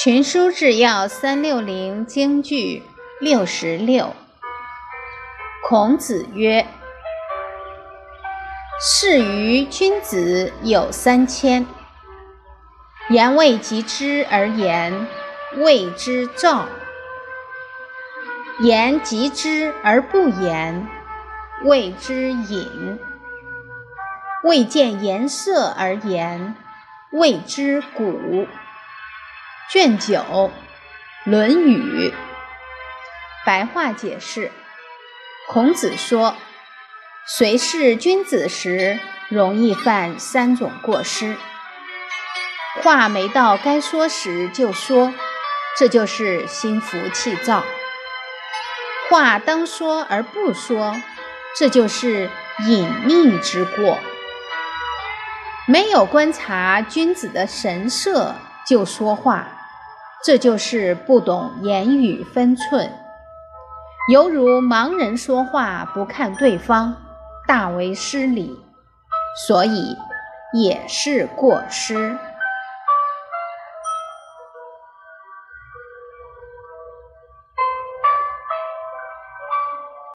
群书治要三六零京剧六十六。孔子曰：“是于君子有三千，言未及之而言，谓之躁；言及之而不言，谓之隐；未见颜色而言，谓之古。”卷九，《论语》白话解释：孔子说，谁是君子时，容易犯三种过失：话没到该说时就说，这就是心浮气躁；话当说而不说，这就是隐匿之过；没有观察君子的神色就说话。这就是不懂言语分寸，犹如盲人说话不看对方，大为失礼，所以也是过失。